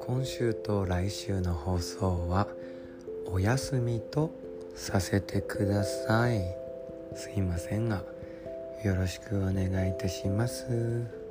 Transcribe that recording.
今週と来週の放送はお休みとさせてくださいすいませんがよろしくお願いいたします。